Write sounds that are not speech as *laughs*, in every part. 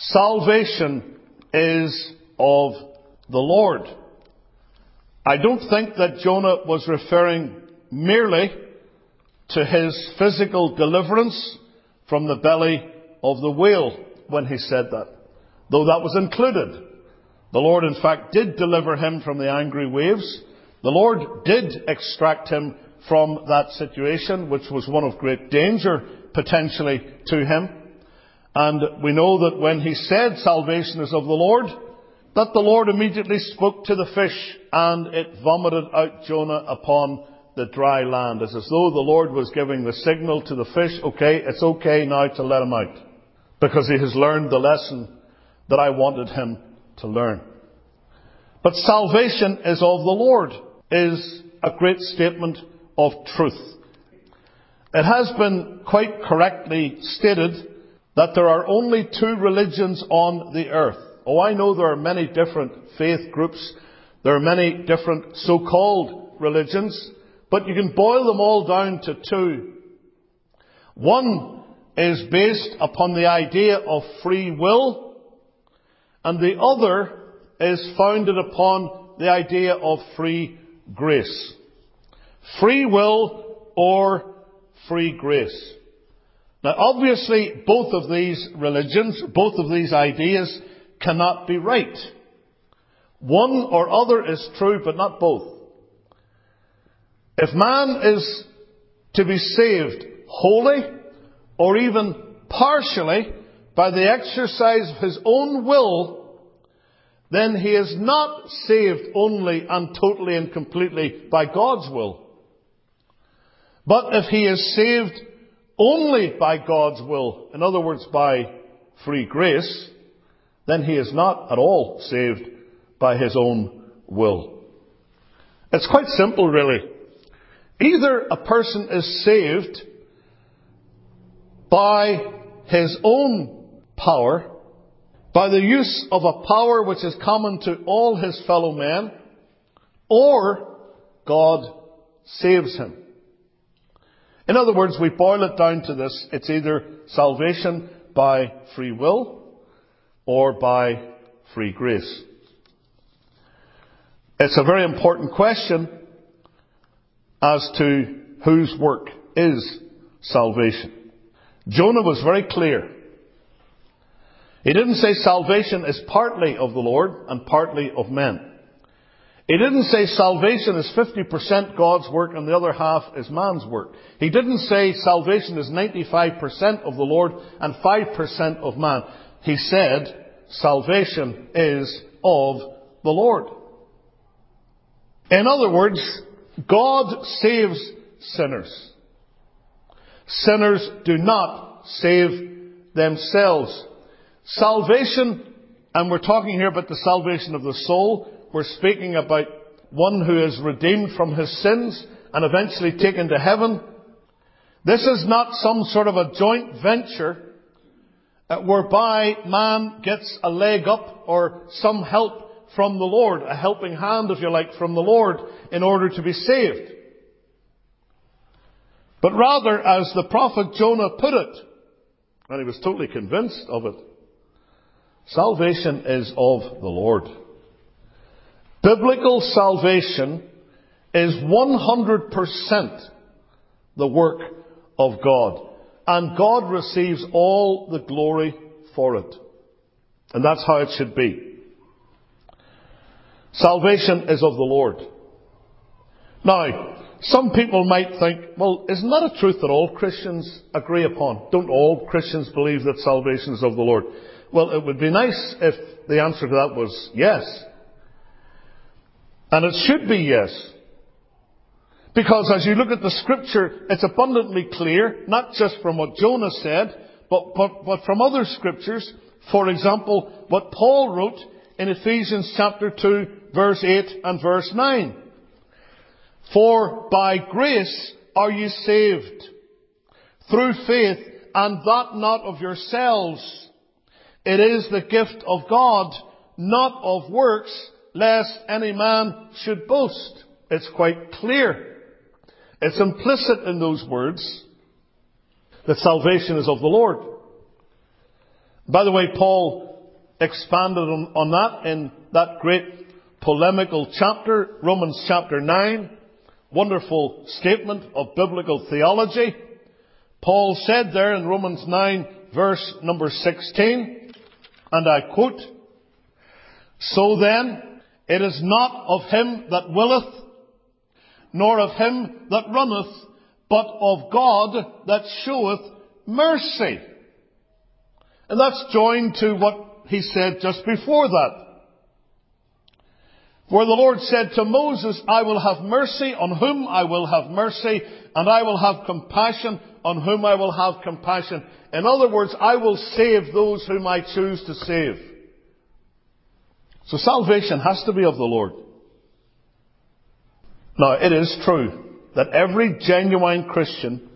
Salvation is of the Lord. I don't think that Jonah was referring merely to his physical deliverance from the belly of the whale when he said that, though that was included. The Lord, in fact, did deliver him from the angry waves. The Lord did extract him from that situation, which was one of great danger potentially to him. And we know that when he said salvation is of the Lord, that the Lord immediately spoke to the fish and it vomited out Jonah upon the dry land. It's as though the Lord was giving the signal to the fish, okay, it's okay now to let him out. Because he has learned the lesson that I wanted him to learn. But salvation is of the Lord is a great statement of truth. It has been quite correctly stated that there are only two religions on the earth. Oh, I know there are many different faith groups. There are many different so-called religions, but you can boil them all down to two. One is based upon the idea of free will, and the other is founded upon the idea of free grace. Free will or free grace. Now obviously both of these religions, both of these ideas cannot be right. One or other is true, but not both. If man is to be saved wholly or even partially by the exercise of his own will, then he is not saved only and totally and completely by God's will. But if he is saved only by God's will, in other words, by free grace, then he is not at all saved by his own will. It's quite simple, really. Either a person is saved by his own power, by the use of a power which is common to all his fellow men, or God saves him. In other words, we boil it down to this. It's either salvation by free will or by free grace. It's a very important question as to whose work is salvation. Jonah was very clear. He didn't say salvation is partly of the Lord and partly of men. He didn't say salvation is 50% God's work and the other half is man's work. He didn't say salvation is 95% of the Lord and 5% of man. He said salvation is of the Lord. In other words, God saves sinners. Sinners do not save themselves. Salvation, and we're talking here about the salvation of the soul, we're speaking about one who is redeemed from his sins and eventually taken to heaven. This is not some sort of a joint venture uh, whereby man gets a leg up or some help from the Lord, a helping hand, if you like, from the Lord in order to be saved. But rather, as the prophet Jonah put it, and he was totally convinced of it, salvation is of the Lord. Biblical salvation is 100% the work of God. And God receives all the glory for it. And that's how it should be. Salvation is of the Lord. Now, some people might think, well, isn't that a truth that all Christians agree upon? Don't all Christians believe that salvation is of the Lord? Well, it would be nice if the answer to that was yes. And it should be yes. Because as you look at the scripture, it's abundantly clear, not just from what Jonah said, but, but, but from other scriptures. For example, what Paul wrote in Ephesians chapter 2 verse 8 and verse 9. For by grace are you saved through faith and that not of yourselves. It is the gift of God, not of works, lest any man should boast. It's quite clear. It's implicit in those words that salvation is of the Lord. By the way, Paul expanded on, on that in that great polemical chapter, Romans chapter 9. Wonderful statement of biblical theology. Paul said there in Romans 9 verse number 16, and I quote, So then, it is not of him that willeth, nor of him that runneth, but of God that showeth mercy. And that's joined to what he said just before that. Where the Lord said to Moses, I will have mercy on whom I will have mercy, and I will have compassion on whom I will have compassion. In other words, I will save those whom I choose to save. So salvation has to be of the Lord. Now, it is true that every genuine Christian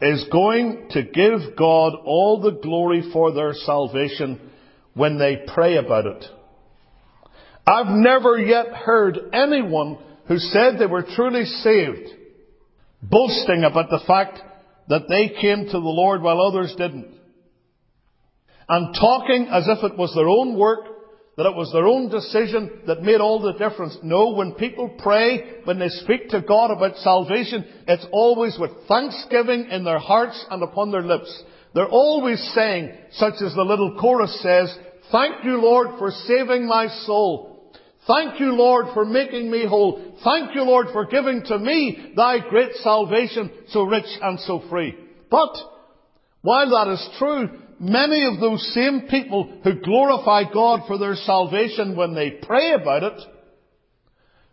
is going to give God all the glory for their salvation when they pray about it. I've never yet heard anyone who said they were truly saved boasting about the fact that they came to the Lord while others didn't. And talking as if it was their own work, that it was their own decision that made all the difference. No, when people pray, when they speak to God about salvation, it's always with thanksgiving in their hearts and upon their lips. They're always saying, such as the little chorus says, Thank you, Lord, for saving my soul. Thank you, Lord, for making me whole. Thank you, Lord, for giving to me thy great salvation, so rich and so free. But, while that is true, many of those same people who glorify God for their salvation when they pray about it,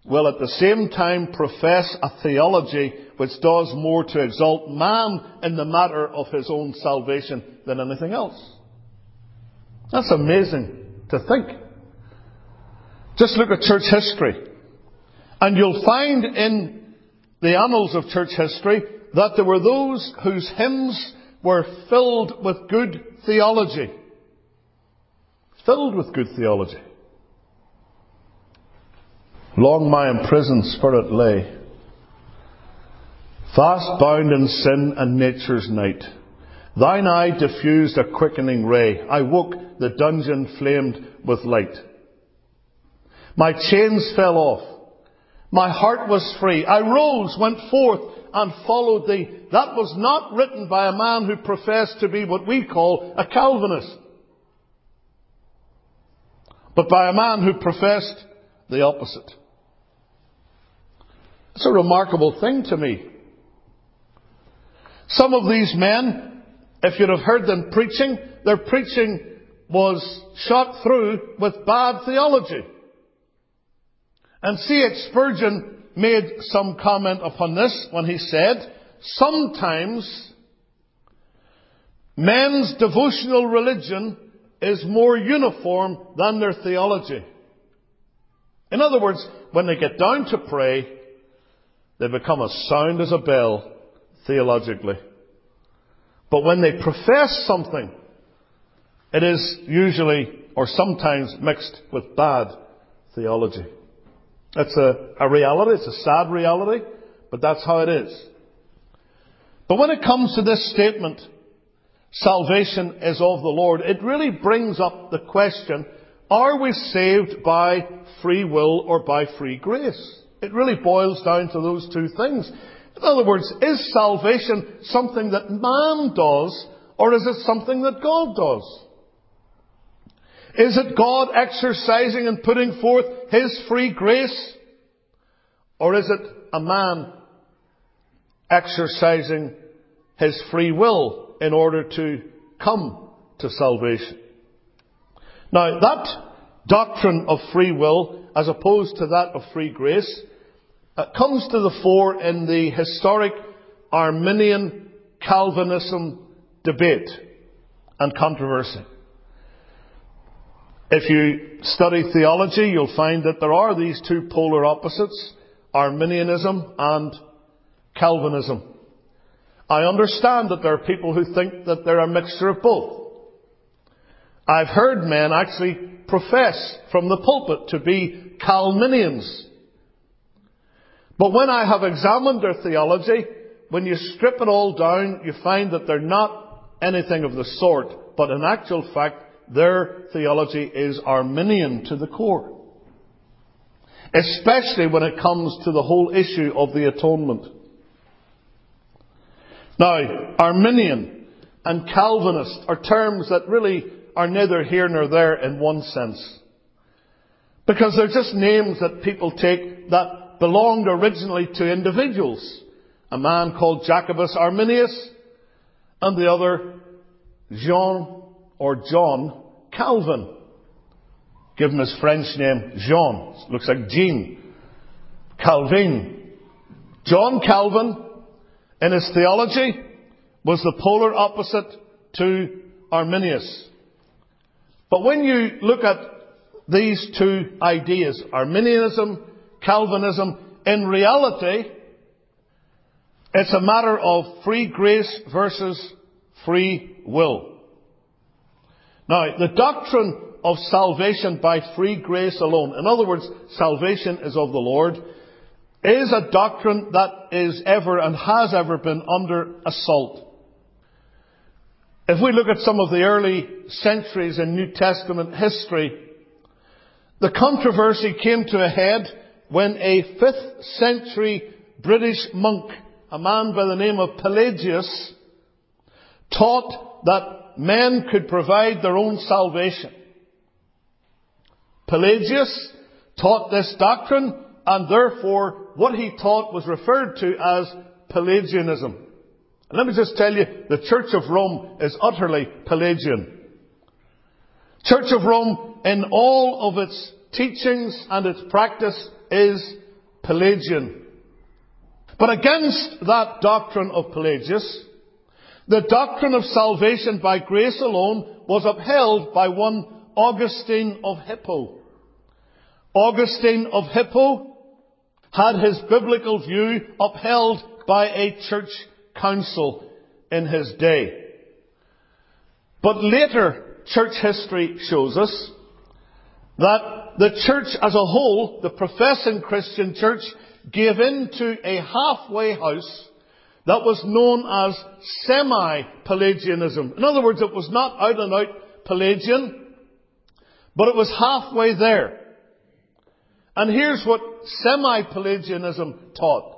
will at the same time profess a theology which does more to exalt man in the matter of his own salvation than anything else. That's amazing to think. Just look at church history. And you'll find in the annals of church history that there were those whose hymns were filled with good theology. Filled with good theology. Long my imprisoned spirit lay, fast bound in sin and nature's night. Thine eye diffused a quickening ray. I woke, the dungeon flamed with light. My chains fell off. My heart was free. I rose, went forth, and followed thee. That was not written by a man who professed to be what we call a Calvinist, but by a man who professed the opposite. It's a remarkable thing to me. Some of these men, if you'd have heard them preaching, their preaching was shot through with bad theology. And C.H. Spurgeon made some comment upon this when he said, sometimes men's devotional religion is more uniform than their theology. In other words, when they get down to pray, they become as sound as a bell theologically. But when they profess something, it is usually or sometimes mixed with bad theology. It's a, a reality. It's a sad reality, but that's how it is. But when it comes to this statement, salvation is of the Lord, it really brings up the question, are we saved by free will or by free grace? It really boils down to those two things. In other words, is salvation something that man does, or is it something that God does? Is it God exercising and putting forth His free grace? Or is it a man exercising his free will in order to come to salvation? Now that doctrine of free will, as opposed to that of free grace, uh, comes to the fore in the historic Arminian Calvinism debate and controversy. If you study theology, you'll find that there are these two polar opposites, Arminianism and Calvinism. I understand that there are people who think that they're a mixture of both. I've heard men actually profess from the pulpit to be Calminians. But when I have examined their theology, when you strip it all down, you find that they're not anything of the sort, but in actual fact, their theology is Arminian to the core. Especially when it comes to the whole issue of the atonement. Now, Arminian and Calvinist are terms that really are neither here nor there in one sense. Because they're just names that people take that belonged originally to individuals. A man called Jacobus Arminius and the other Jean or John Calvin. Give him his French name, Jean. Looks like Jean. Calvin. John Calvin, in his theology, was the polar opposite to Arminius. But when you look at these two ideas, Arminianism, Calvinism, in reality, it's a matter of free grace versus free will. Now, the doctrine of salvation by free grace alone, in other words, salvation is of the Lord, is a doctrine that is ever and has ever been under assault. If we look at some of the early centuries in New Testament history, the controversy came to a head when a 5th century British monk, a man by the name of Pelagius, taught that men could provide their own salvation. Pelagius taught this doctrine and therefore what he taught was referred to as Pelagianism. And let me just tell you, the Church of Rome is utterly Pelagian. Church of Rome, in all of its teachings and its practice, is Pelagian. But against that doctrine of Pelagius, the doctrine of salvation by grace alone was upheld by one Augustine of Hippo. Augustine of Hippo had his biblical view upheld by a church council in his day. But later church history shows us that the church as a whole, the professing Christian church, gave in to a halfway house that was known as semi-Pelagianism. In other words, it was not out and out Pelagian, but it was halfway there. And here's what semi-Pelagianism taught.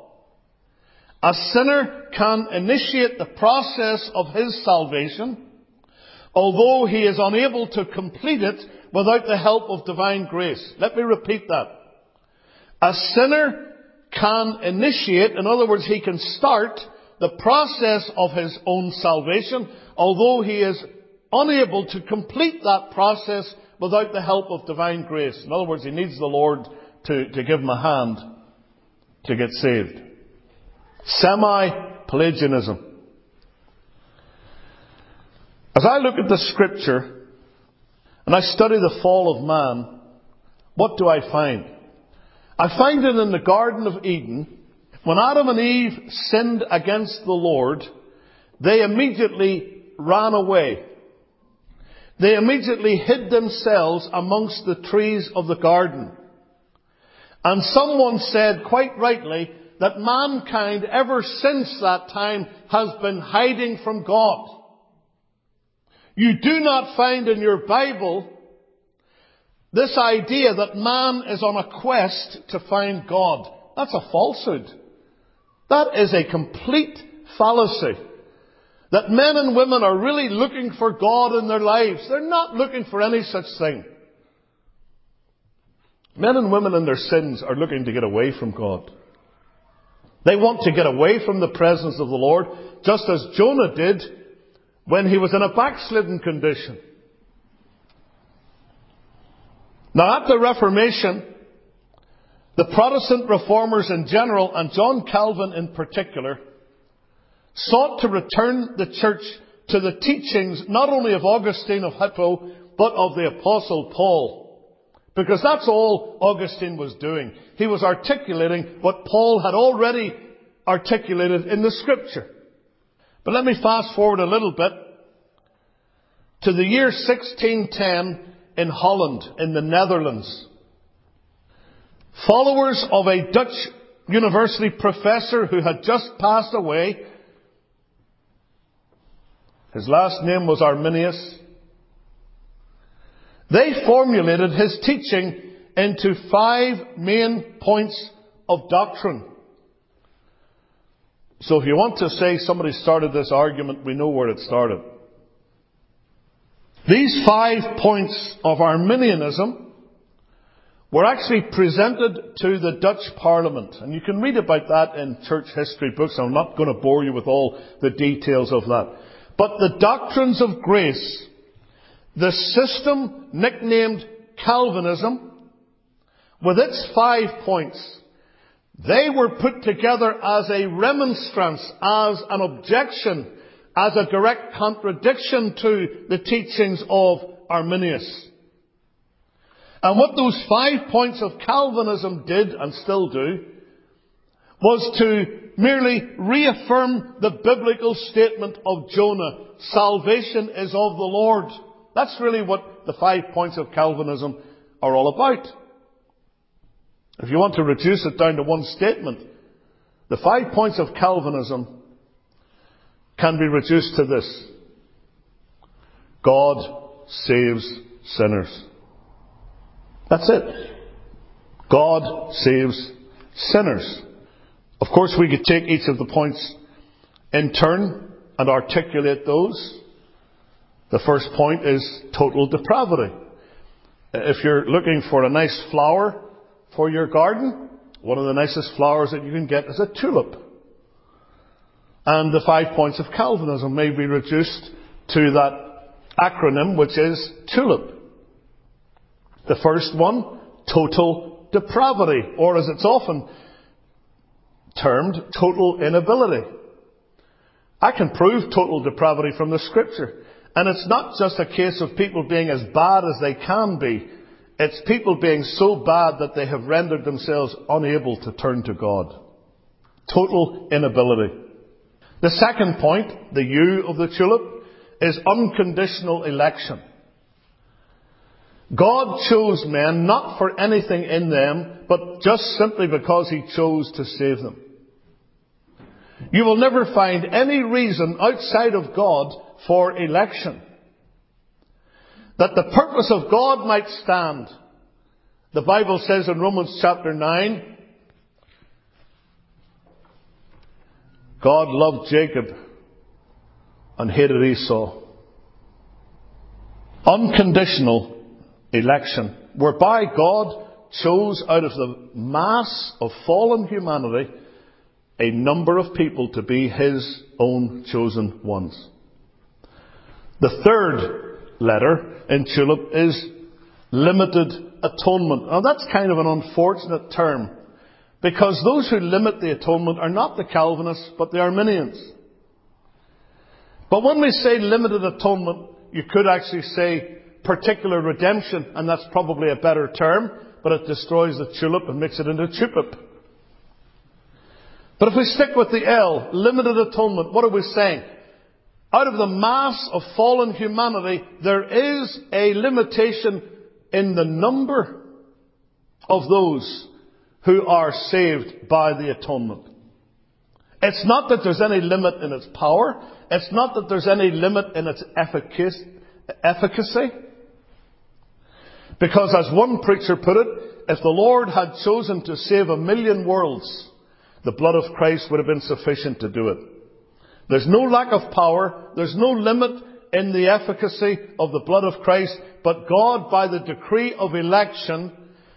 A sinner can initiate the process of his salvation, although he is unable to complete it without the help of divine grace. Let me repeat that. A sinner can initiate, in other words, he can start the process of his own salvation, although he is unable to complete that process without the help of divine grace. In other words, he needs the Lord to, to give him a hand to get saved. Semi-Pelagianism. As I look at the scripture and I study the fall of man, what do I find? I find it in the Garden of Eden when Adam and Eve sinned against the Lord, they immediately ran away. They immediately hid themselves amongst the trees of the garden. And someone said quite rightly that mankind ever since that time has been hiding from God. You do not find in your Bible this idea that man is on a quest to find God. That's a falsehood. That is a complete fallacy. That men and women are really looking for God in their lives. They're not looking for any such thing. Men and women in their sins are looking to get away from God. They want to get away from the presence of the Lord, just as Jonah did when he was in a backslidden condition. Now at the Reformation, the Protestant reformers in general, and John Calvin in particular, sought to return the church to the teachings not only of Augustine of Hippo, but of the Apostle Paul. Because that's all Augustine was doing. He was articulating what Paul had already articulated in the scripture. But let me fast forward a little bit to the year 1610 in Holland, in the Netherlands. Followers of a Dutch university professor who had just passed away, his last name was Arminius, They formulated his teaching into five main points of doctrine. So if you want to say somebody started this argument, we know where it started. These five points of Arminianism were actually presented to the Dutch Parliament. And you can read about that in church history books. I'm not going to bore you with all the details of that. But the doctrines of grace, the system nicknamed Calvinism, with its five points, they were put together as a remonstrance, as an objection, as a direct contradiction to the teachings of Arminius. And what those five points of Calvinism did and still do was to merely reaffirm the biblical statement of Jonah. Salvation is of the Lord. That's really what the five points of Calvinism are all about. If you want to reduce it down to one statement, the five points of Calvinism can be reduced to this. God saves sinners. That's it. God saves sinners. Of course, we could take each of the points in turn and articulate those. The first point is total depravity. If you're looking for a nice flower for your garden, one of the nicest flowers that you can get is a tulip. And the five points of Calvinism may be reduced to that acronym, which is TULIP. The first one, total depravity, or as it's often termed, total inability. I can prove total depravity from the scripture. And it's not just a case of people being as bad as they can be. It's people being so bad that they have rendered themselves unable to turn to God. Total inability. The second point, the U of the tulip, is unconditional election. God chose men not for anything in them, but just simply because He chose to save them. You will never find any reason outside of God for election. That the purpose of God might stand. The Bible says in Romans chapter 9, God loved Jacob and hated Esau. Unconditional election, whereby God chose out of the mass of fallen humanity a number of people to be His own chosen ones. The third letter in TULIP is limited atonement. Now that's kind of an unfortunate term because those who limit the atonement are not the Calvinists but the Arminians. But when we say limited atonement, you could actually say particular redemption, and that's probably a better term, but it destroys the tulip and makes it into TUPIP. But if we stick with the L, limited atonement, what are we saying? Out of the mass of fallen humanity, there is a limitation in the number of those who are saved by the atonement. It's not that there's any limit in its power. It's not that there's any limit in its efficacy. Because as one preacher put it, if the Lord had chosen to save a million worlds, the blood of Christ would have been sufficient to do it. There's no lack of power. There's no limit in the efficacy of the blood of Christ. But God, by the decree of election,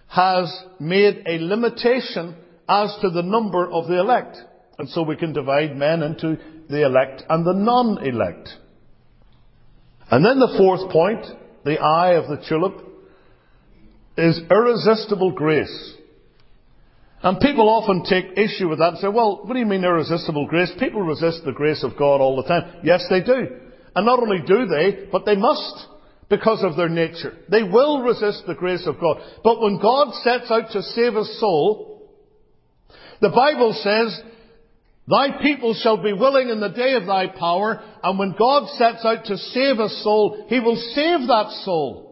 has made a limitation as to the number of the elect. And so we can divide men into the elect and the non-elect. And then the fourth point, the eye of the tulip, is irresistible grace. And people often take issue with that and say, well, what do you mean irresistible grace? People resist the grace of God all the time. Yes, they do. And not only do they, but they must because of their nature. They will resist the grace of God. But when God sets out to save a soul, the Bible says, Thy people shall be willing in the day of thy power, and when God sets out to save a soul, He will save that soul.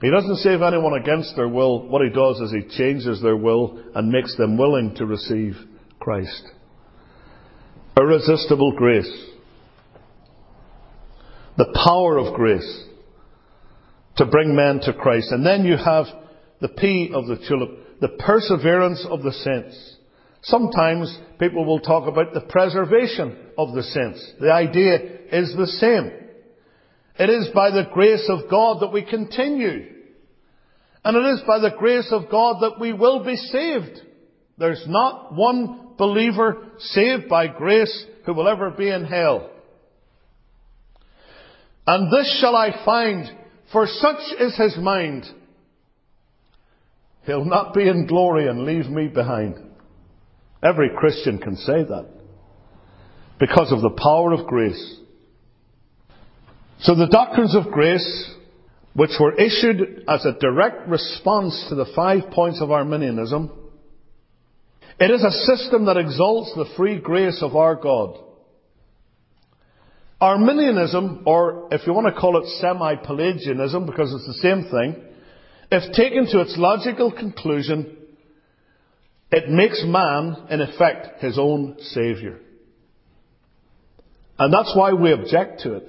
He doesn't save anyone against their will. What he does is he changes their will and makes them willing to receive Christ. Irresistible grace. The power of grace to bring men to Christ. And then you have the P of the tulip, the perseverance of the saints. Sometimes people will talk about the preservation of the saints. The idea is the same. It is by the grace of God that we continue. And it is by the grace of God that we will be saved. There's not one believer saved by grace who will ever be in hell. And this shall I find, for such is his mind. He'll not be in glory and leave me behind. Every Christian can say that. Because of the power of grace. So the doctrines of grace, which were issued as a direct response to the five points of Arminianism, it is a system that exalts the free grace of our God. Arminianism, or if you want to call it semi-Pelagianism, because it's the same thing, if taken to its logical conclusion, it makes man, in effect, his own saviour. And that's why we object to it.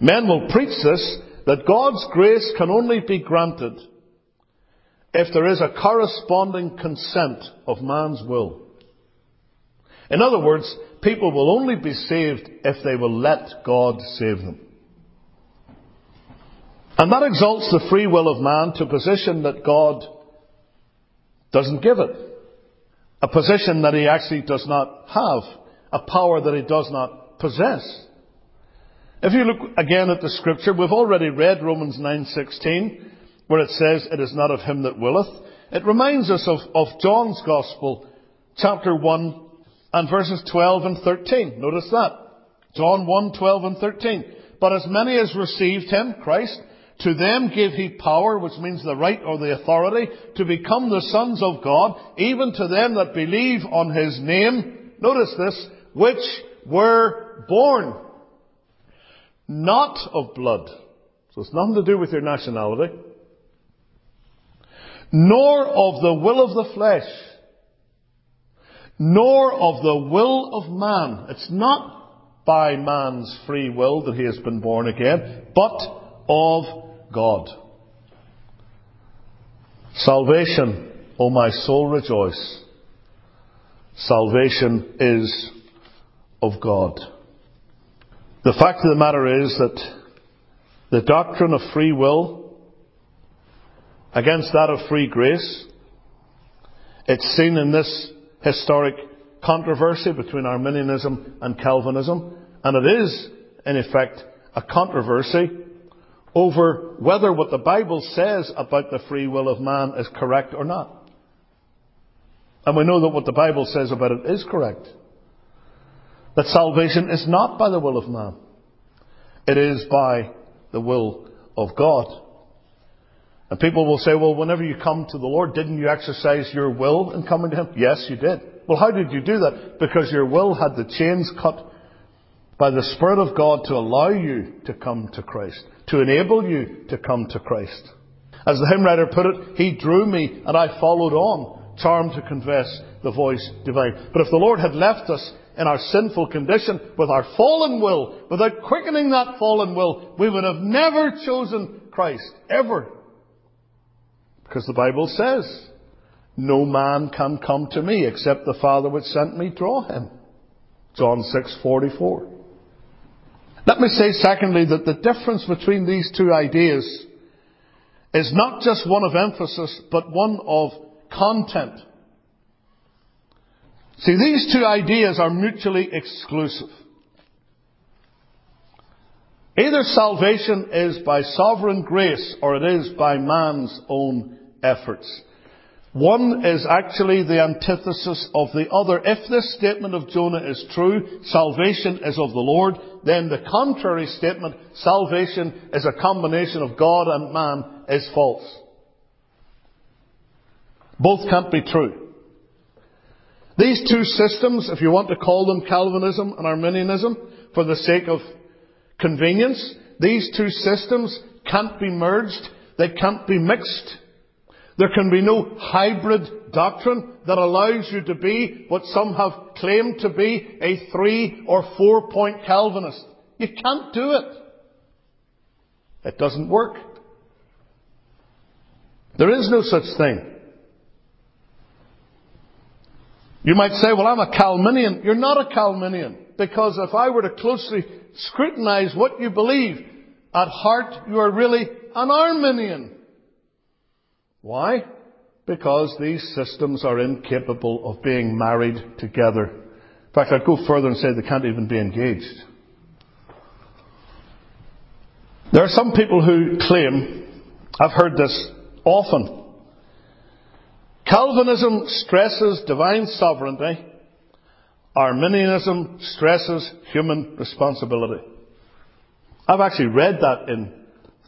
Men will preach this, that God's grace can only be granted if there is a corresponding consent of man's will. In other words, people will only be saved if they will let God save them. And that exalts the free will of man to a position that God doesn't give it. A position that he actually does not have. A power that he does not possess. If you look again at the scripture, we've already read Romans 9:16, where it says, "It is not of him that willeth." It reminds us of, of John's Gospel, chapter 1 and verses 12 and 13. Notice that. John 1, 12 and 13. But as many as received him, Christ, to them gave he power, which means the right or the authority, to become the sons of God, even to them that believe on his name. Notice this, which were born not of blood. So it's nothing to do with your nationality. Nor of the will of the flesh. Nor of the will of man. It's not by man's free will that he has been born again, but of God. Salvation, O my soul rejoice. Salvation is of God. The fact of the matter is that the doctrine of free will against that of free grace, it's seen in this historic controversy between Arminianism and Calvinism, and it is, in effect, a controversy over whether what the Bible says about the free will of man is correct or not. And we know that what the Bible says about it is correct. That salvation is not by the will of man. It is by the will of God. And people will say, well, whenever you come to the Lord, didn't you exercise your will in coming to Him? Yes, you did. Well, how did you do that? Because your will had the chains cut by the Spirit of God to allow you to come to Christ, to enable you to come to Christ. As the hymn writer put it, He drew me and I followed on, charmed to confess the voice divine. But if the Lord had left us in our sinful condition with our fallen will, without quickening that fallen will, we would have never chosen Christ, ever. Because the Bible says, no man can come to me except the Father which sent me draw him. John 6:44. Let me say secondly that the difference between these two ideas is not just one of emphasis, but one of content. See, these two ideas are mutually exclusive. Either salvation is by sovereign grace or it is by man's own efforts. One is actually the antithesis of the other. If this statement of Jonah is true, salvation is of the Lord, then the contrary statement, salvation is a combination of God and man, is false. Both can't be true. These two systems, if you want to call them Calvinism and Arminianism, for the sake of convenience, these two systems can't be merged, they can't be mixed. There can be no hybrid doctrine that allows you to be what some have claimed to be a three or four point Calvinist. You can't do it. It doesn't work. There is no such thing. You might say, well, I'm a Calminian. You're not a Calminian. Because if I were to closely scrutinize what you believe, at heart you are really an Arminian. Why? Because these systems are incapable of being married together. In fact, I'd go further and say they can't even be engaged. There are some people who claim, I've heard this often, Calvinism stresses divine sovereignty, Arminianism stresses human responsibility. I've actually read that in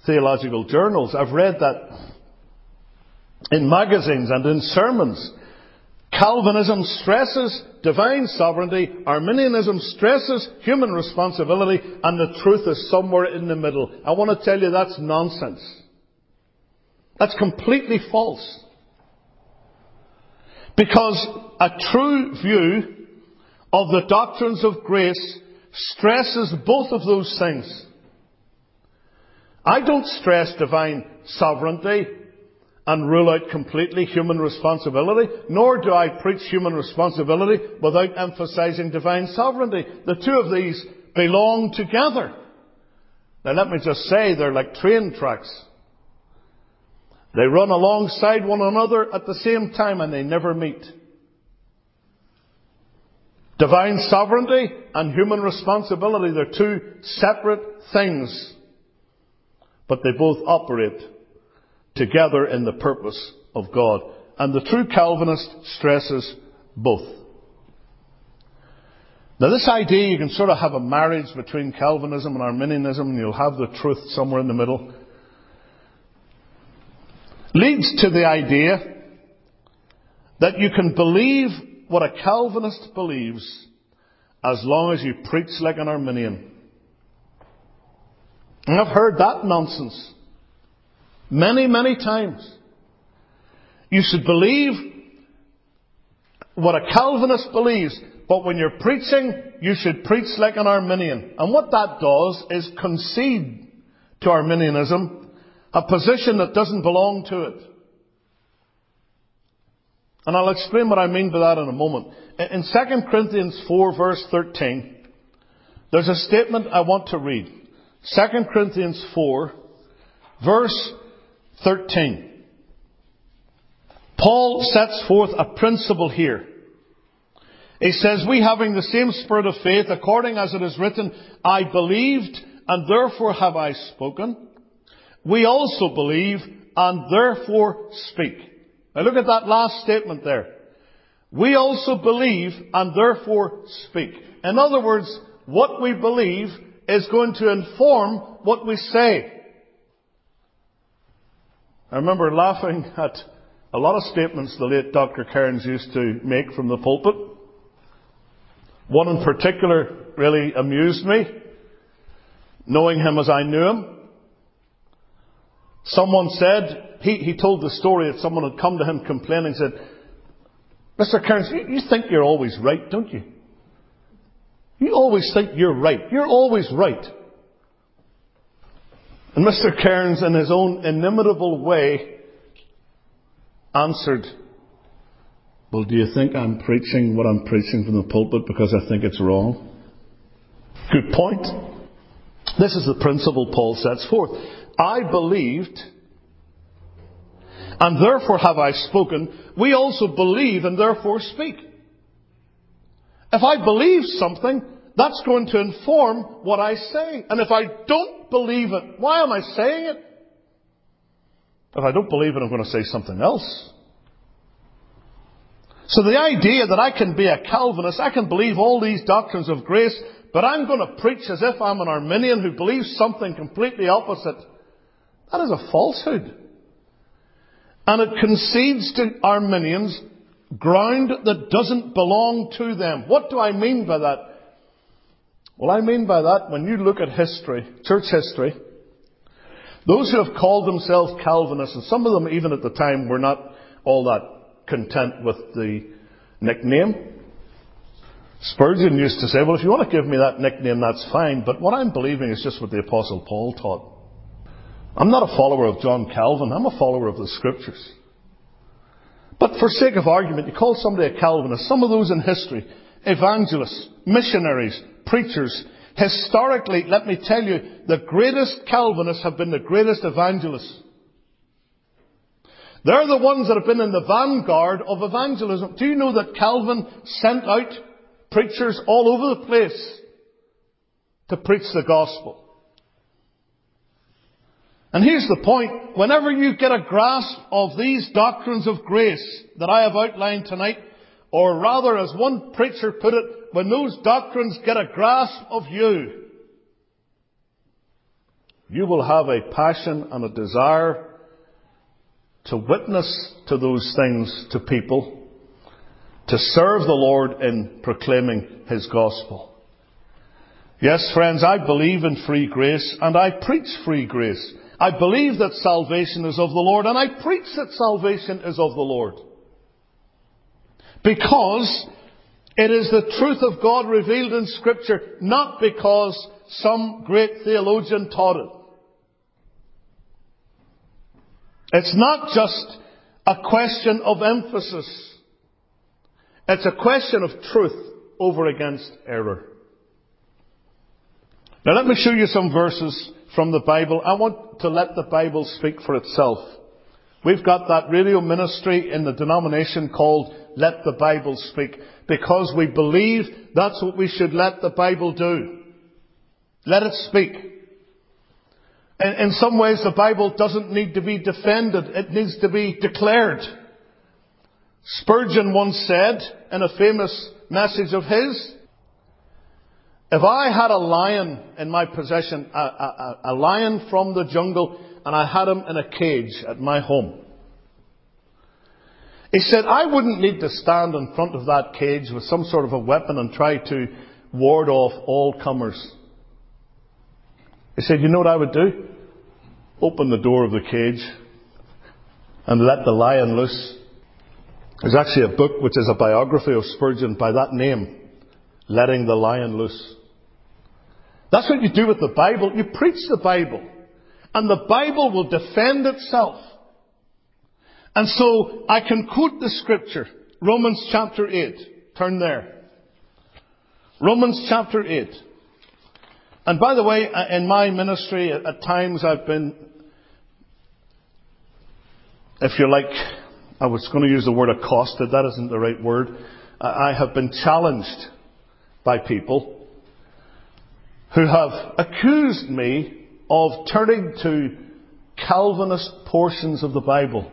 theological journals. I've read that in magazines and in sermons. Calvinism stresses divine sovereignty, Arminianism stresses human responsibility, and the truth is somewhere in the middle. I want to tell you that's nonsense. That's completely false. Because a true view of the doctrines of grace stresses both of those things. I don't stress divine sovereignty and rule out completely human responsibility, nor do I preach human responsibility without emphasizing divine sovereignty. The two of these belong together. Now let me just say they're like train tracks. They run alongside one another at the same time and they never meet. Divine sovereignty and human responsibility, they're two separate things. But they both operate together in the purpose of God. And the true Calvinist stresses both. Now this idea you can sort of have a marriage between Calvinism and Arminianism and you'll have the truth somewhere in the middle leads to the idea that you can believe what a Calvinist believes as long as you preach like an Arminian. And I've heard that nonsense many, many times. You should believe what a Calvinist believes, but when you're preaching, you should preach like an Arminian. And what that does is concede to Arminianism a position that doesn't belong to it. And I'll explain what I mean by that in a moment. In 2 Corinthians 4 verse 13, there's a statement I want to read. 2 Corinthians 4 verse 13. Paul sets forth a principle here. He says, We having the same spirit of faith, according as it is written, I believed, and therefore have I spoken we also believe and therefore speak. Now look at that last statement there. We also believe and therefore speak. In other words, what we believe is going to inform what we say. I remember laughing *laughs* at a lot of statements the late Dr. Cairns used to make from the pulpit. One in particular really amused me, knowing him as I knew him. Someone said, he, he told the story that someone had come to him complaining, said, Mr. Cairns, you, you think you're always right, don't you? You always think you're right. You're always right. And Mr. Cairns, in his own inimitable way, answered, Well, do you think I'm preaching what I'm preaching from the pulpit because I think it's wrong? Good point. This is the principle Paul sets forth. I believed, and therefore have I spoken. We also believe and therefore speak. If I believe something, that's going to inform what I say. And if I don't believe it, why am I saying it? If I don't believe it, I'm going to say something else. So the idea that I can be a Calvinist, I can believe all these doctrines of grace, but I'm going to preach as if I'm an Arminian who believes something completely opposite. That is a falsehood. And it concedes to Arminians ground that doesn't belong to them. What do I mean by that? Well, I mean by that, when you look at history, church history, those who have called themselves Calvinists, and some of them even at the time were not all that content with the nickname, Spurgeon used to say, well, if you want to give me that nickname, that's fine, but what I'm believing is just what the Apostle Paul taught. I'm not a follower of John Calvin, I'm a follower of the Scriptures. But for sake of argument, you call somebody a Calvinist. Some of those in history, evangelists, missionaries, preachers, historically, let me tell you, the greatest Calvinists have been the greatest evangelists. They're the ones that have been in the vanguard of evangelism. Do you know that Calvin sent out preachers all over the place to preach the gospel? And here's the point. Whenever you get a grasp of these doctrines of grace that I have outlined tonight, or rather, as one preacher put it, when those doctrines get a grasp of you, you will have a passion and a desire to witness to those things to people, to serve the Lord in proclaiming His gospel. Yes, friends, I believe in free grace and I preach free grace. I believe that salvation is of the Lord and I preach that salvation is of the Lord. Because it is the truth of God revealed in scripture, not because some great theologian taught it. It's not just a question of emphasis. It's a question of truth over against error. Now let me show you some verses from the Bible. I want to let the Bible speak for itself. We've got that radio ministry in the denomination called Let the Bible Speak because we believe that's what we should let the Bible do. Let it speak. In, some ways the Bible doesn't need to be defended, it needs to be declared. Spurgeon once said in a famous message of his, if I had a lion in my possession, a, a, a, lion from the jungle, and I had him in a cage at my home, he said, I wouldn't need to stand in front of that cage with some sort of a weapon and try to ward off all comers. He said, you know what I would do? Open the door of the cage and let the lion loose. There's actually a book which is a biography of Spurgeon by that name, Letting the Lion Loose. That's what you do with the Bible. You preach the Bible. And the Bible will defend itself. And so I can quote the scripture. Romans chapter 8. Turn there. Romans chapter 8. And by the way, uh, in my ministry, at times I've been, if you like, I was going to use the word accosted. That isn't the right word. I have been challenged by people who have accused me of turning to Calvinist portions of the Bible.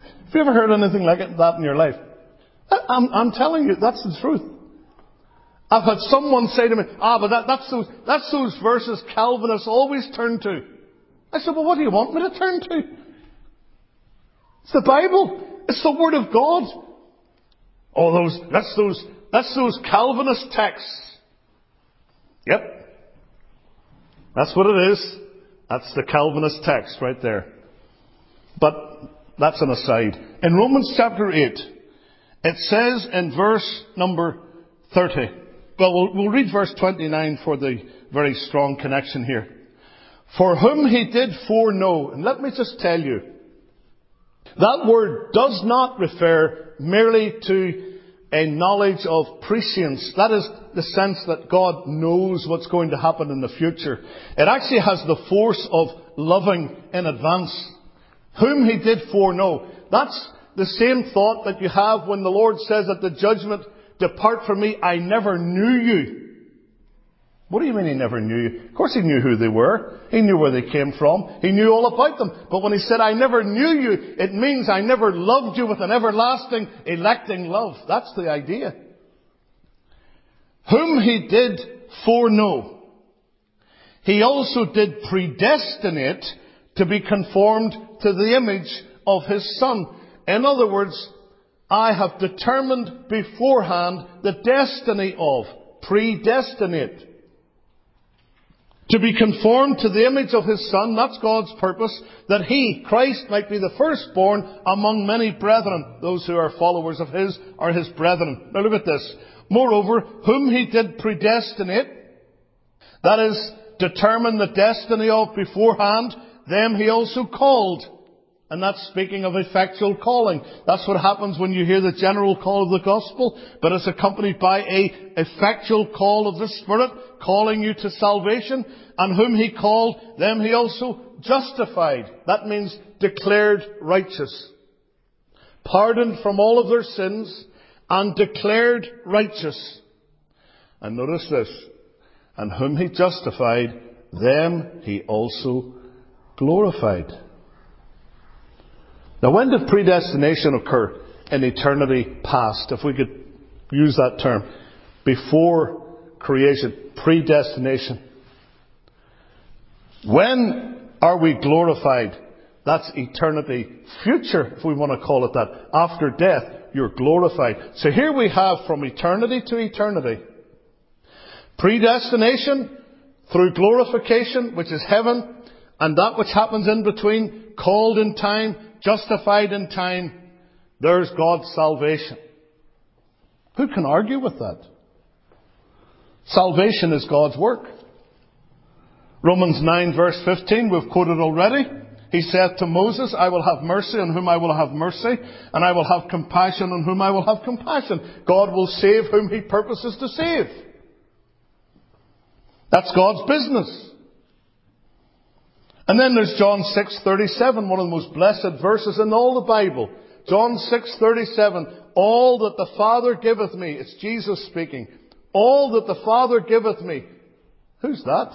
Have you ever heard anything like that in your life? I'm, I'm telling you, that's the truth. I've had someone say to me, ah, but that, that's, those, that's those verses Calvinists always turn to. I said, well, what do you want me to turn to? It's the Bible. It's the Word of God. Oh, those, that's those, that's those Calvinist texts. Yep. That's what it is. That's the Calvinist text right there. But that's an aside. In Romans chapter 8, it says in verse number 30, well, well, we'll read verse 29 for the very strong connection here. For whom he did foreknow, and let me just tell you, that word does not refer merely to a knowledge of prescience. That is the sense that God knows what's going to happen in the future. It actually has the force of loving in advance. Whom he did foreknow. That's the same thought that you have when the Lord says at the judgment, depart from me, I never knew you. What do you mean he never knew you? Of course he knew who they were. He knew where they came from. He knew all about them. But when he said, I never knew you, it means I never loved you with an everlasting, electing love. That's the idea. Whom he did foreknow, he also did predestinate to be conformed to the image of his son. In other words, I have determined beforehand the destiny of predestinate. To be conformed to the image of his son, that's God's purpose, that he, Christ, might be the firstborn among many brethren. Those who are followers of his are his brethren. Now look at this. Moreover, whom he did predestinate, that is, determine the destiny of beforehand, them he also called. And that's speaking of effectual calling. That's what happens when you hear the general call of the gospel, but it's accompanied by a effectual call of the Spirit, calling you to salvation. And whom he called, them he also justified. That means declared righteous. Pardoned from all of their sins and declared righteous. And notice this. And whom he justified, them he also glorified. Now when did predestination occur? In eternity past, if we could use that term. Before creation. Predestination. When are we glorified? That's eternity future, if we want to call it that. After death, you're glorified. So here we have from eternity to eternity. Predestination through glorification, which is heaven, and that which happens in between, called in time, justified in time, there's God's salvation. Who can argue with that? Salvation is God's work. Romans 9 verse 15, we've quoted already. He said to Moses, I will have mercy on whom I will have mercy, and I will have compassion on whom I will have compassion. God will save whom he purposes to save. That's God's business. And then there's John 6:37, one of the most blessed verses in all the Bible. John 6:37, all that the Father giveth me, it's Jesus speaking. All that the Father giveth me. Who's that?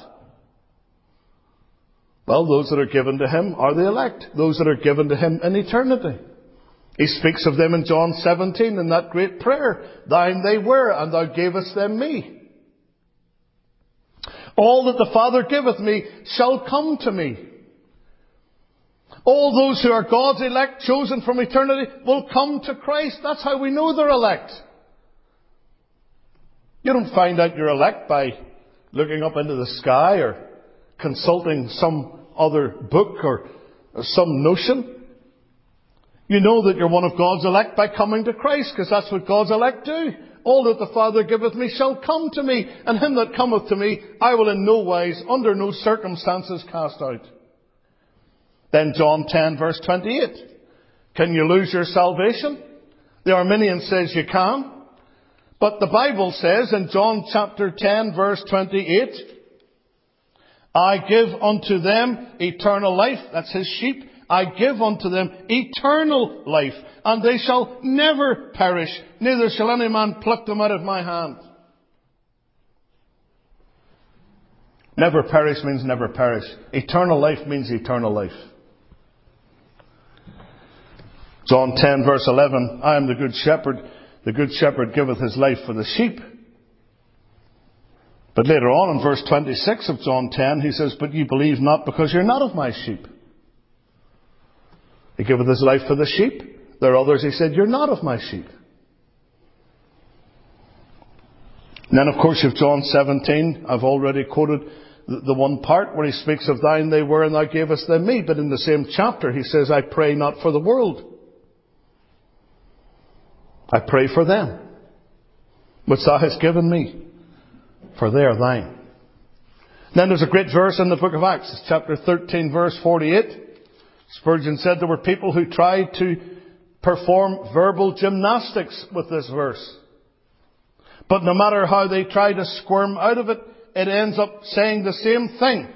Well, those that are given to him are the elect, those that are given to him in eternity. He speaks of them in John 17 in that great prayer. Thine they were, and thou gavest them me. All that the Father giveth me shall come to me. All those who are God's elect, chosen from eternity, will come to Christ. That's how we know they're elect. You don't find out you're elect by looking up into the sky or consulting some other book or some notion. You know that you're one of God's elect by coming to Christ, because that's what God's elect do. All that the Father giveth me shall come to me, and him that cometh to me I will in no wise, under no circumstances cast out. Then John 10 verse 28. Can you lose your salvation? The Arminian says you can. But the Bible says in John chapter 10 verse 28, I give unto them eternal life. That's his sheep. I give unto them eternal life, and they shall never perish, neither shall any man pluck them out of my hand. Never perish means never perish. Eternal life means eternal life. John 10 verse 11, I am the good shepherd. The good shepherd giveth his life for the sheep. But later on in verse 26 of John 10, he says, But ye believe not because you're not of my sheep. He giveth his life for the sheep. There are others he said, You're not of my sheep. And then, of course, you've John 17. I've already quoted the one part where he speaks of thine they were and thou gavest them me. But in the same chapter, he says, I pray not for the world. I pray for them, which thou hast given me, for they are thine. Then there's a great verse in the book of Acts, chapter 13, verse 48. Spurgeon said there were people who tried to perform verbal gymnastics with this verse. But no matter how they try to squirm out of it, it ends up saying the same thing.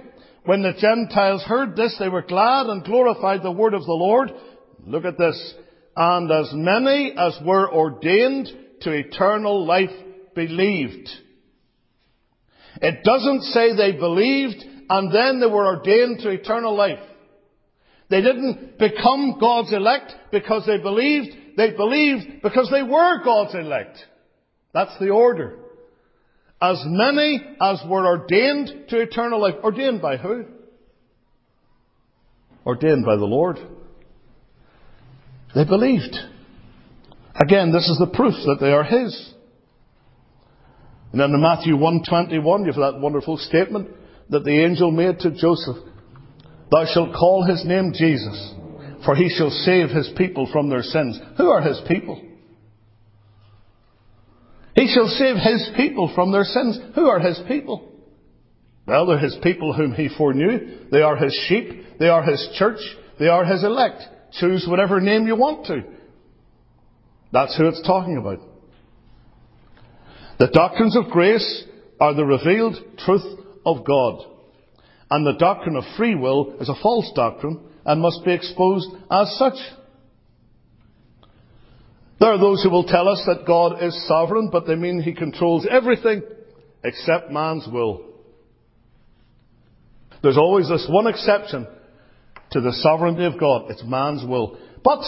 When the Gentiles heard this, they were glad and glorified the word of the Lord. Look at this. And as many as were ordained to eternal life believed. It doesn't say they believed and then they were ordained to eternal life. They didn't become God's elect because they believed. They believed because they were God's elect. That's the order. As many as were ordained to eternal life. Ordained by who? Ordained by the Lord. They believed. Again, this is the proof that they are His. And then in Matthew 121, you have that wonderful statement that the angel made to Joseph. Thou shalt call his name Jesus, for he shall save his people from their sins. Who are his people? He shall save his people from their sins. Who are his people? Well, they're his people whom he foreknew. They are his sheep. They are his church. They are his elect. Choose whatever name you want to. That's who it's talking about. The doctrines of grace are the revealed truth of God. And the doctrine of free will is a false doctrine and must be exposed as such. There are those who will tell us that God is sovereign, but they mean He controls everything except man's will. There's always this one exception to the sovereignty of God. It's man's will. But,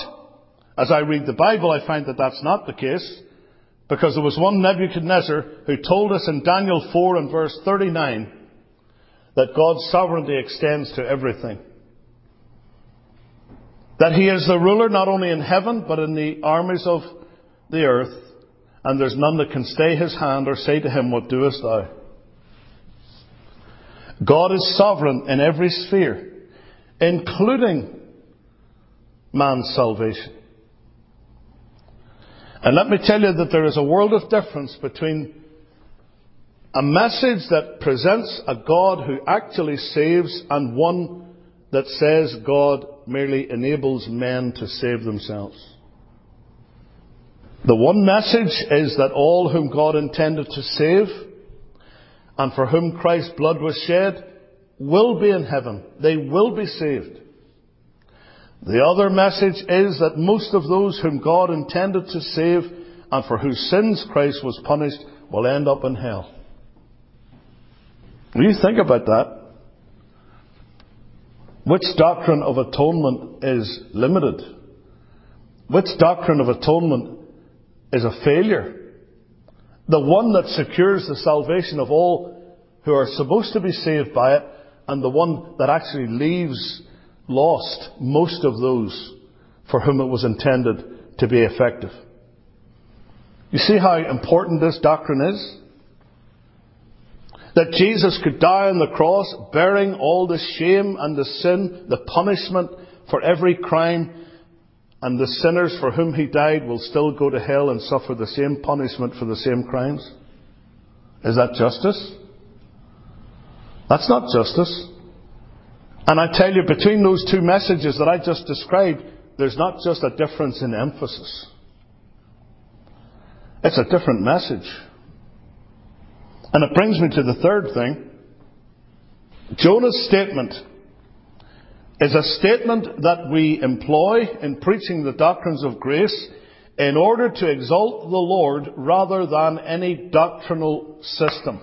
as I read the Bible, I find that that's not the case. Because there was one Nebuchadnezzar who told us in Daniel 4 and verse 39 that God's sovereignty extends to everything. That He is the ruler not only in heaven, but in the armies of the earth, and there's none that can stay His hand or say to Him, What doest thou? God is sovereign in every sphere, including man's salvation. And let me tell you that there is a world of difference between a message that presents a God who actually saves and one that says God merely enables men to save themselves. The one message is that all whom God intended to save and for whom Christ's blood was shed will be in heaven. They will be saved. The other message is that most of those whom God intended to save and for whose sins Christ was punished will end up in hell. When you think about that, which doctrine of atonement is limited? Which doctrine of atonement is a failure? The one that secures the salvation of all who are supposed to be saved by it, and the one that actually leaves lost most of those for whom it was intended to be effective. You see how important this doctrine is? That Jesus could die on the cross bearing all the shame and the sin, the punishment for every crime, and the sinners for whom he died will still go to hell and suffer the same punishment for the same crimes? Is that justice? That's not justice. And I tell you, between those two messages that I just described, there's not just a difference in emphasis. It's a different message. And it brings me to the third thing. Jonah's statement is a statement that we employ in preaching the doctrines of grace in order to exalt the Lord rather than any doctrinal system.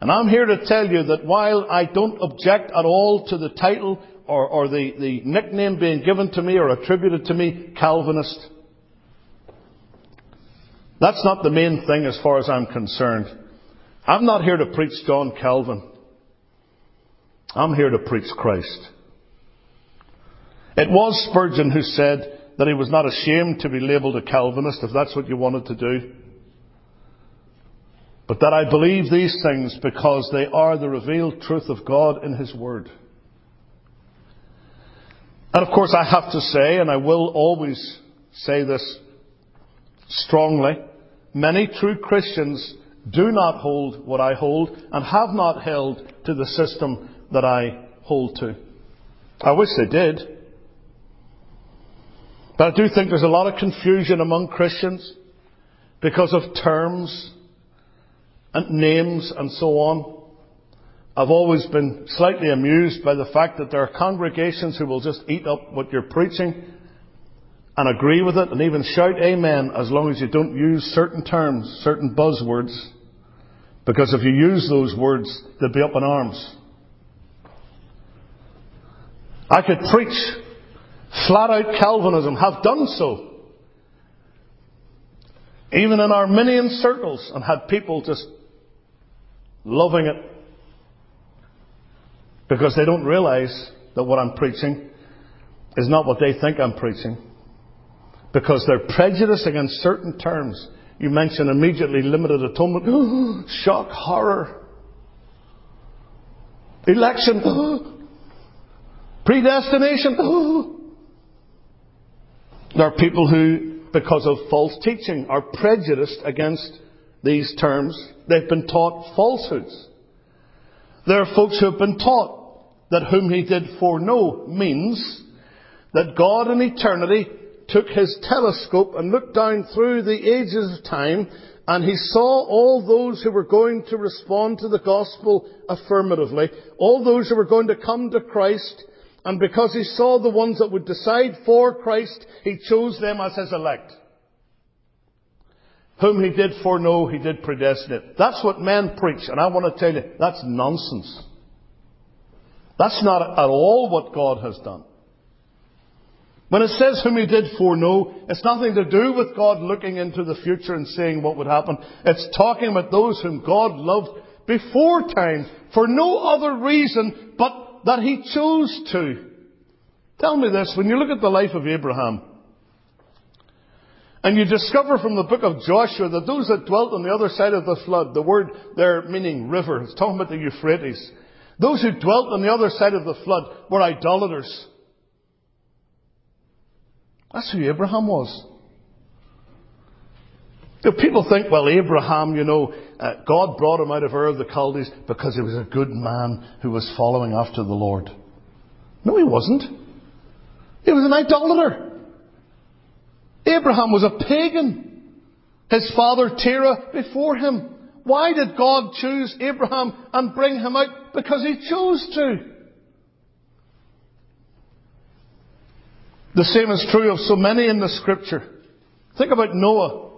And I'm here to tell you that while I don't object at all to the title or, or the, the nickname being given to me or attributed to me, Calvinist, that's not the main thing as far as I'm concerned. I'm not here to preach John Calvin. I'm here to preach Christ. It was Spurgeon who said that he was not ashamed to be labelled a Calvinist if that's what you wanted to do. But that I believe these things because they are the revealed truth of God in His Word. And of course I have to say, and I will always say this strongly, many true Christians do not hold what I hold and have not held to the system that I hold to. I wish they did. But I do think there's a lot of confusion among Christians because of terms and names and so on. I've always been slightly amused by the fact that there are congregations who will just eat up what you're preaching and agree with it and even shout amen as long as you don't use certain terms, certain buzzwords. Because if you use those words, they'll be up in arms. I could preach flat out Calvinism, have done so. Even in Arminian circles, and had people just loving it because they don't realize that what I'm preaching is not what they think I'm preaching. Because they're prejudiced against certain terms. You mention immediately limited atonement. *gasps* Shock, horror. Election. *gasps* Predestination. *gasps* There are people who because of false teaching, are prejudiced against these terms. They've been taught falsehoods. There are folks who have been taught that whom he did foreknow means that God in eternity took his telescope and looked down through the ages of time and he saw all those who were going to respond to the gospel affirmatively, all those who were going to come to Christ, and because he saw the ones that would decide for Christ, he chose them as his elect. Whom he did foreknow, he did predestinate. That's what men preach, and I want to tell you, that's nonsense. That's not at all what God has done. When it says whom he did foreknow, it's nothing to do with God looking into the future and saying what would happen. It's talking about those whom God loved before time for no other reason but that he chose to. Tell me this, when you look at the life of Abraham, and you discover from the book of Joshua that those that dwelt on the other side of the flood, the word there meaning river, it's talking about the Euphrates. Those who dwelt on the other side of the flood were idolaters. That's who Abraham was. You know, people think, well, Abraham, you know, uh, God brought him out of Ur of the Chaldees because he was a good man who was following after the Lord. No, he wasn't. He was an idolater. Abraham was a pagan. His father Terah before him. Why did God choose Abraham and bring him out? Because he chose to. The same is true of so many in the scripture. Think about Noah.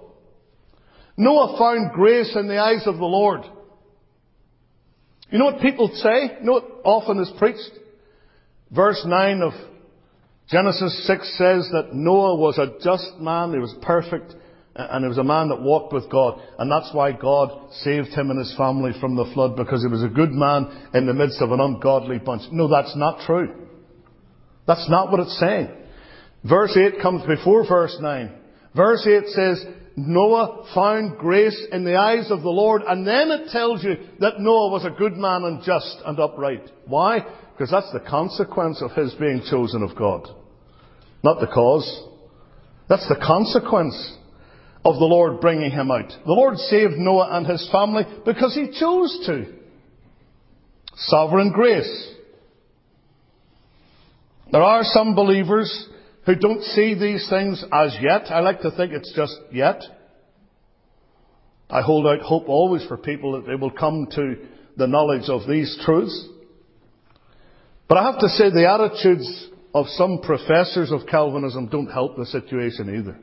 Noah found grace in the eyes of the Lord. You know what people say? You know what often is preached? Verse 9 of Genesis 6 says that Noah was a just man, he was perfect, and he was a man that walked with God. And that's why God saved him and his family from the flood, because he was a good man in the midst of an ungodly bunch. No, that's not true. That's not what it's saying. Verse 8 comes before verse 9. Verse 8 says, Noah found grace in the eyes of the Lord, and then it tells you that Noah was a good man and just and upright. Why? Because that's the consequence of his being chosen of God. Not the cause. That's the consequence of the Lord bringing him out. The Lord saved Noah and his family because he chose to. Sovereign grace. There are some believers who don't see these things as yet. I like to think it's just yet. I hold out hope always for people that they will come to the knowledge of these truths. But I have to say the attitudes of some professors of Calvinism don't help the situation either.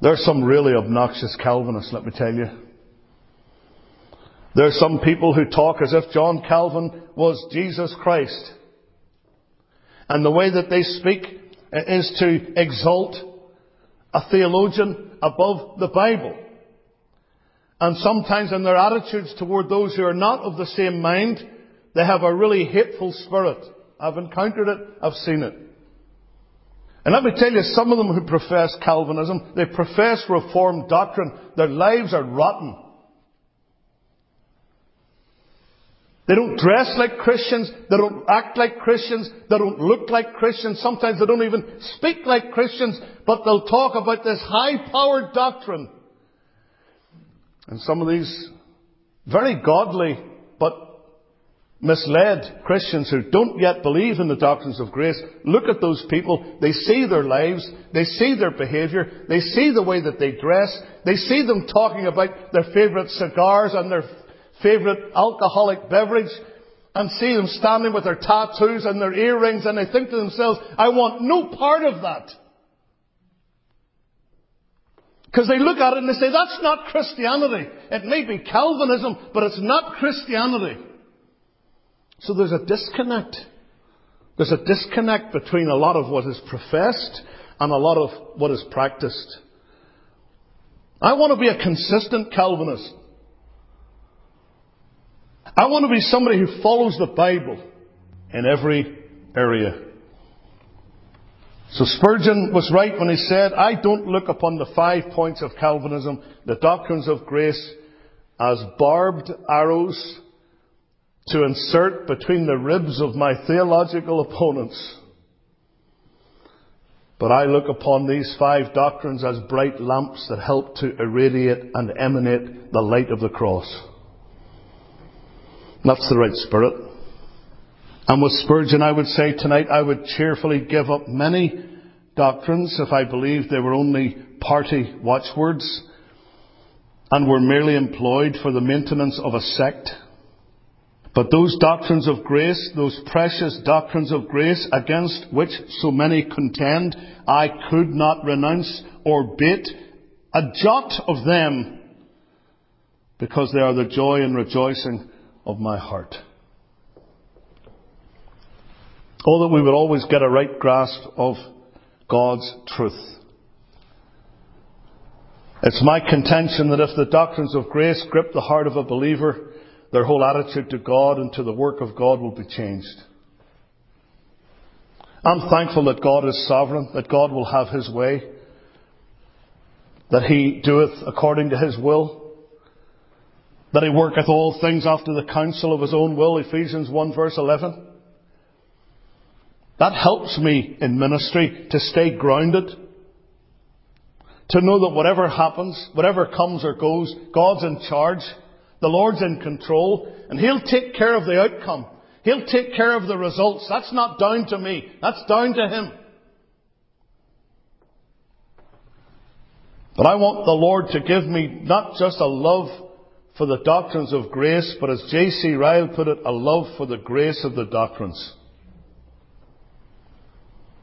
There are some really obnoxious Calvinists, let me tell you. There are some people who talk as if John Calvin was Jesus Christ. And the way that they speak uh, is to exalt a theologian above the Bible. And sometimes in their attitudes toward those who are not of the same mind, they have a really hateful spirit. I've encountered it, I've seen it. And let me tell you, some of them who profess Calvinism, they profess Reformed doctrine, their lives are rotten. They don't dress like Christians. They don't act like Christians. They don't look like Christians. Sometimes they don't even speak like Christians, but they'll talk about this high-powered doctrine. And some of these very godly but misled Christians who don't yet believe in the doctrines of grace look at those people, they see their lives, they see their behaviour, they see the way that they dress, they see them talking about their favourite cigars and their favourite alcoholic beverage and see them standing with their tattoos and their earrings and they think to themselves, I want no part of that. Because they look at it and they say, that's not Christianity. It may be Calvinism, but it's not Christianity. So there's a disconnect. There's a disconnect between a lot of what is professed and a lot of what is practiced. I want to be a consistent Calvinist. I want to be somebody who follows the Bible in every area. So Spurgeon was right when he said, I don't look upon the five points of Calvinism, the doctrines of grace, as barbed arrows to insert between the ribs of my theological opponents. But I look upon these five doctrines as bright lamps that help to irradiate and emanate the light of the cross. That's the right spirit. And with Spurgeon, I would say tonight I would cheerfully give up many doctrines if I believed they were only party watchwords and were merely employed for the maintenance of a sect. But those doctrines of grace, those precious doctrines of grace against which so many contend, I could not renounce or bate a jot of them because they are the joy and rejoicing of my heart. Oh, that we would always get a right grasp of God's truth. It's my contention that if the doctrines of grace grip the heart of a believer, their whole attitude to God and to the work of God will be changed. I'm thankful that God is sovereign, that God will have His way, that He doeth according to His will, that He worketh all things after the counsel of His own will, Ephesians 1 verse 11. That helps me in ministry to stay grounded, to know that whatever happens, whatever comes or goes, God's in charge. The Lord's in control and He'll take care of the outcome. He'll take care of the results. That's not down to me. That's down to Him. But I want the Lord to give me not just a love for the doctrines of grace, but as J.C. Ryle put it, a love for the grace of the doctrines.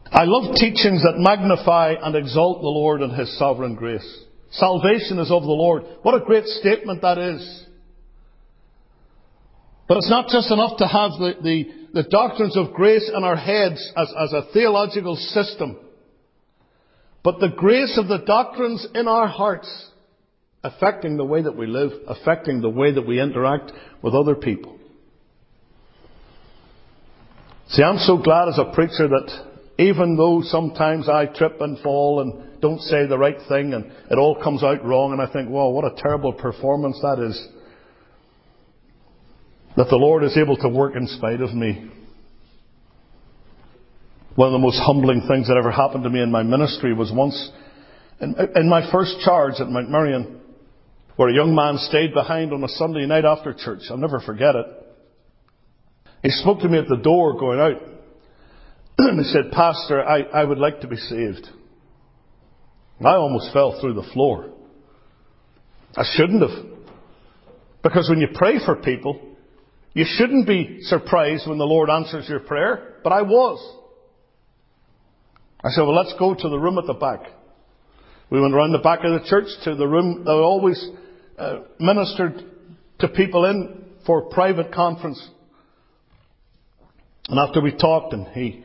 I love teachings that magnify and exalt the Lord and His sovereign grace. Salvation is of the Lord. What a great statement that is. But it's not just enough to have the, the, the doctrines of grace in our heads as, as a theological system, but the grace of the doctrines in our hearts affecting the way that we live, affecting the way that we interact with other people. See, I'm so glad as a preacher that even though sometimes I trip and fall and don't say the right thing and it all comes out wrong and I think, wow, what a terrible performance that is that the Lord is able to work in spite of me. One of the most humbling things that ever happened to me in my ministry was once in, in my first charge at Mount Merrion, where a young man stayed behind on a Sunday night after church. I'll never forget it. He spoke to me at the door going out. *clears throat* and he said, Pastor, I, I would like to be saved. I almost fell through the floor. I shouldn't have. Because when you pray for people, you shouldn't be surprised when the Lord answers your prayer, but I was. I said, well, let's go to the room at the back. We went around the back of the church to the room that always uh, ministered to people in for private conference. And after we talked and he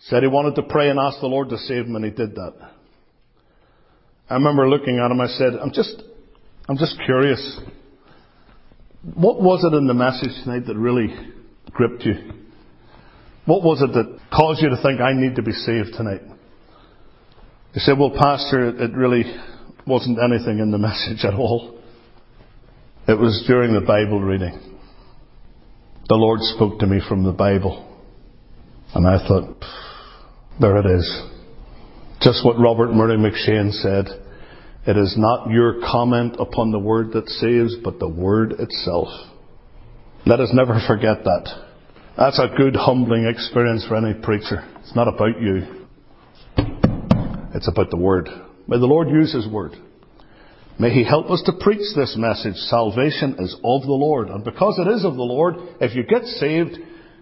said he wanted to pray and ask the Lord to save him and he did that. I remember looking at him, I said, I'm just, I'm just curious. What was it in the message tonight that really gripped you? What was it that caused you to think, I need to be saved tonight? He said, Well, Pastor, it really wasn't anything in the *laughs* message at all. It was during the Bible reading. The Lord spoke to me from the Bible. And I thought, there it is. Just what Robert Murray M'Cheyne said. It is not your comment upon the word that saves, but the word itself. Let us never forget that. That's a good humbling experience for any preacher. It's not about you. It's about the word. May the Lord use His word. May He help us to preach this message. Salvation is of the Lord. And because it is of the Lord, if you get saved,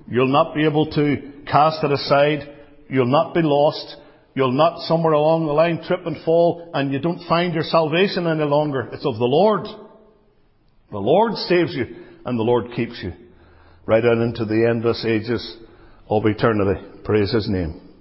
you'll not be able to cast it aside. You'll not be lost. You'll not somewhere along the line trip and fall and you don't find your salvation any longer. It's of the Lord. The Lord saves you and the Lord keeps you right on into the endless ages of eternity. Praise His name.